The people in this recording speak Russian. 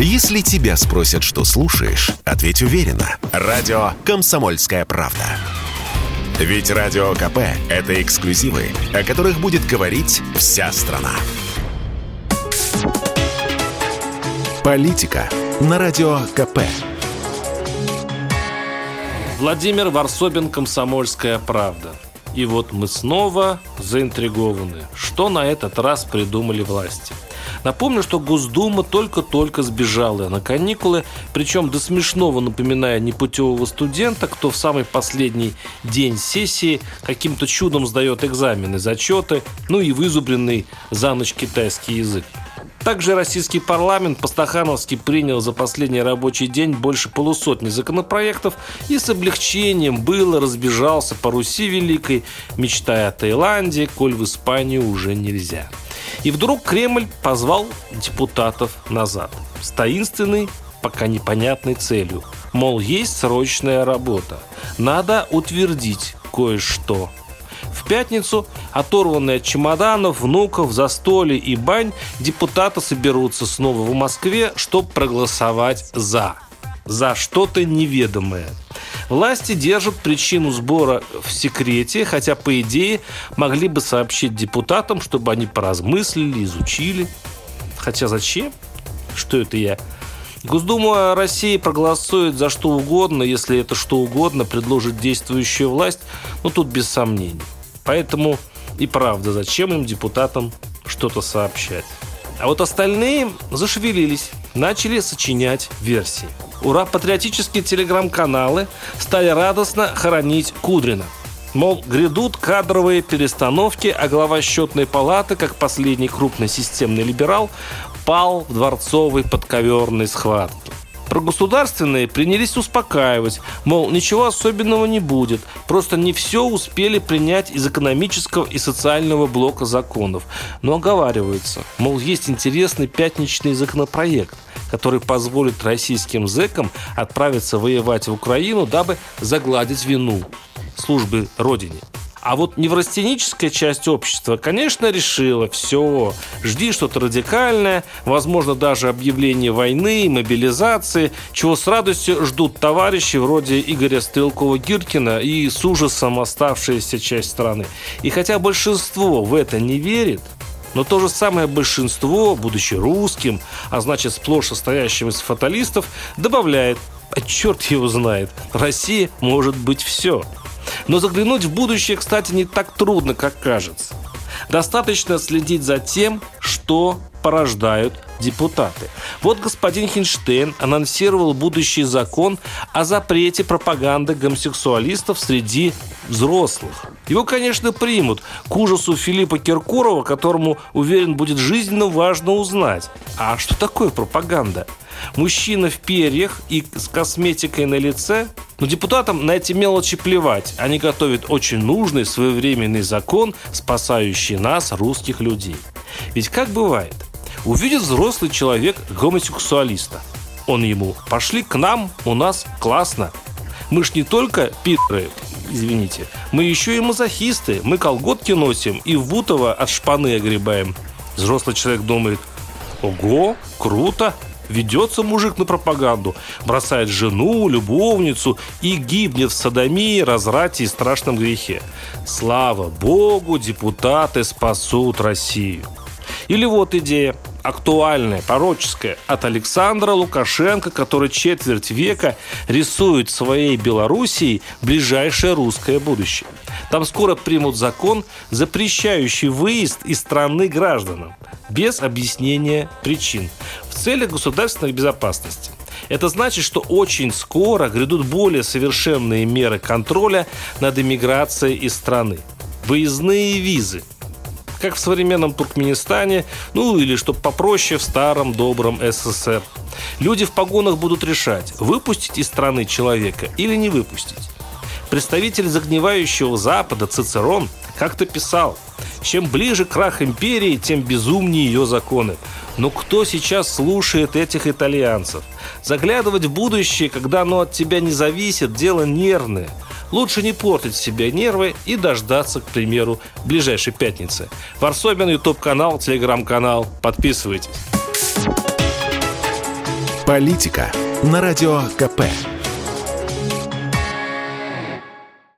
Если тебя спросят, что слушаешь, ответь уверенно. Радио «Комсомольская правда». Ведь Радио КП – это эксклюзивы, о которых будет говорить вся страна. Политика на Радио КП. Владимир Варсобин, «Комсомольская правда». И вот мы снова заинтригованы. Что на этот раз придумали власти? Напомню, что Госдума только-только сбежала на каникулы, причем до смешного напоминая непутевого студента, кто в самый последний день сессии каким-то чудом сдает экзамены, зачеты, ну и вызубренный за ночь китайский язык. Также российский парламент по-стахановски принял за последний рабочий день больше полусотни законопроектов и с облегчением было разбежался по Руси Великой, мечтая о Таиланде, коль в Испанию уже нельзя. И вдруг Кремль позвал депутатов назад с таинственной, пока непонятной целью. Мол, есть срочная работа. Надо утвердить кое-что – в пятницу, оторванные от чемоданов, внуков, застолья и бань, депутаты соберутся снова в Москве, чтобы проголосовать «за». За что-то неведомое. Власти держат причину сбора в секрете, хотя, по идее, могли бы сообщить депутатам, чтобы они поразмыслили, изучили. Хотя зачем? Что это я? Госдума России проголосует за что угодно, если это что угодно предложит действующая власть, ну тут без сомнений. Поэтому и правда, зачем им, депутатам, что-то сообщать? А вот остальные зашевелились, начали сочинять версии. Ура, патриотические телеграм-каналы стали радостно хоронить Кудрина. Мол, грядут кадровые перестановки, а глава счетной палаты, как последний крупный системный либерал, пал в дворцовой подковерной схватке. Про государственные принялись успокаивать, мол, ничего особенного не будет, просто не все успели принять из экономического и социального блока законов. Но оговариваются, мол, есть интересный пятничный законопроект, который позволит российским зэкам отправиться воевать в Украину, дабы загладить вину службы Родине. А вот неврастеническая часть общества, конечно, решила, все, жди что-то радикальное, возможно, даже объявление войны, мобилизации, чего с радостью ждут товарищи вроде Игоря Стрелкова-Гиркина и с ужасом оставшаяся часть страны. И хотя большинство в это не верит, но то же самое большинство, будучи русским, а значит сплошь состоящим из фаталистов, добавляет, а черт его знает, Россия может быть все – но заглянуть в будущее, кстати, не так трудно, как кажется. Достаточно следить за тем, что порождают депутаты. Вот господин Хинштейн анонсировал будущий закон о запрете пропаганды гомосексуалистов среди взрослых. Его, конечно, примут к ужасу Филиппа Киркорова, которому, уверен, будет жизненно важно узнать. А что такое пропаганда? Мужчина в перьях и с косметикой на лице? Но депутатам на эти мелочи плевать. Они готовят очень нужный своевременный закон, спасающий нас, русских людей. Ведь как бывает, увидит взрослый человек гомосексуалиста. Он ему «пошли к нам, у нас классно». Мы ж не только пидоры, извините, мы еще и мазохисты. Мы колготки носим и в Бутово от шпаны огребаем. Взрослый человек думает «Ого, круто, Ведется мужик на пропаганду, бросает жену, любовницу и гибнет в садомии, разврате и страшном грехе. Слава Богу, депутаты спасут Россию. Или вот идея актуальная, пороческая, от Александра Лукашенко, который четверть века рисует своей Белоруссией ближайшее русское будущее. Там скоро примут закон, запрещающий выезд из страны гражданам без объяснения причин в целях государственной безопасности. Это значит, что очень скоро грядут более совершенные меры контроля над иммиграцией из страны. Выездные визы – как в современном Туркменистане, ну или, что попроще, в старом добром СССР. Люди в погонах будут решать, выпустить из страны человека или не выпустить. Представитель загнивающего Запада Цицерон как-то писал, чем ближе крах империи, тем безумнее ее законы. Но кто сейчас слушает этих итальянцев? Заглядывать в будущее, когда оно от тебя не зависит, дело нервное – лучше не портить себе нервы и дождаться, к примеру, ближайшей пятницы. Варсобин, YouTube-канал, телеграм-канал. Подписывайтесь. Политика на Радио КП.